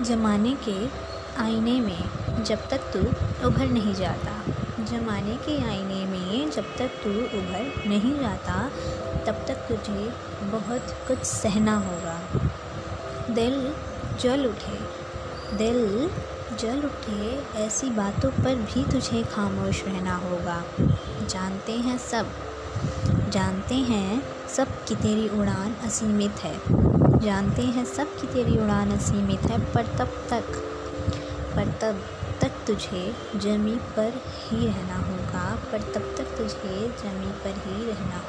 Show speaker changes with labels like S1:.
S1: ज़माने के आईने में जब तक तू उभर नहीं जाता। ज़माने के आईने में जब तक तू उभर नहीं जाता, तब तक तुझे बहुत कुछ सहना होगा। दिल जल उठे, दिल जल उठे, ऐसी बातों पर भी तुझे खामोश रहना होगा। जानते हैं सब जानते हैं सब की तेरी उड़ान असीमित है। जानते हैं सब की तेरी उड़ान असीमित है, पर तब तक, पर तब तक तुझे ज़मीन पर ही रहना होगा। पर तब तक तुझे ज़मीन पर ही रहना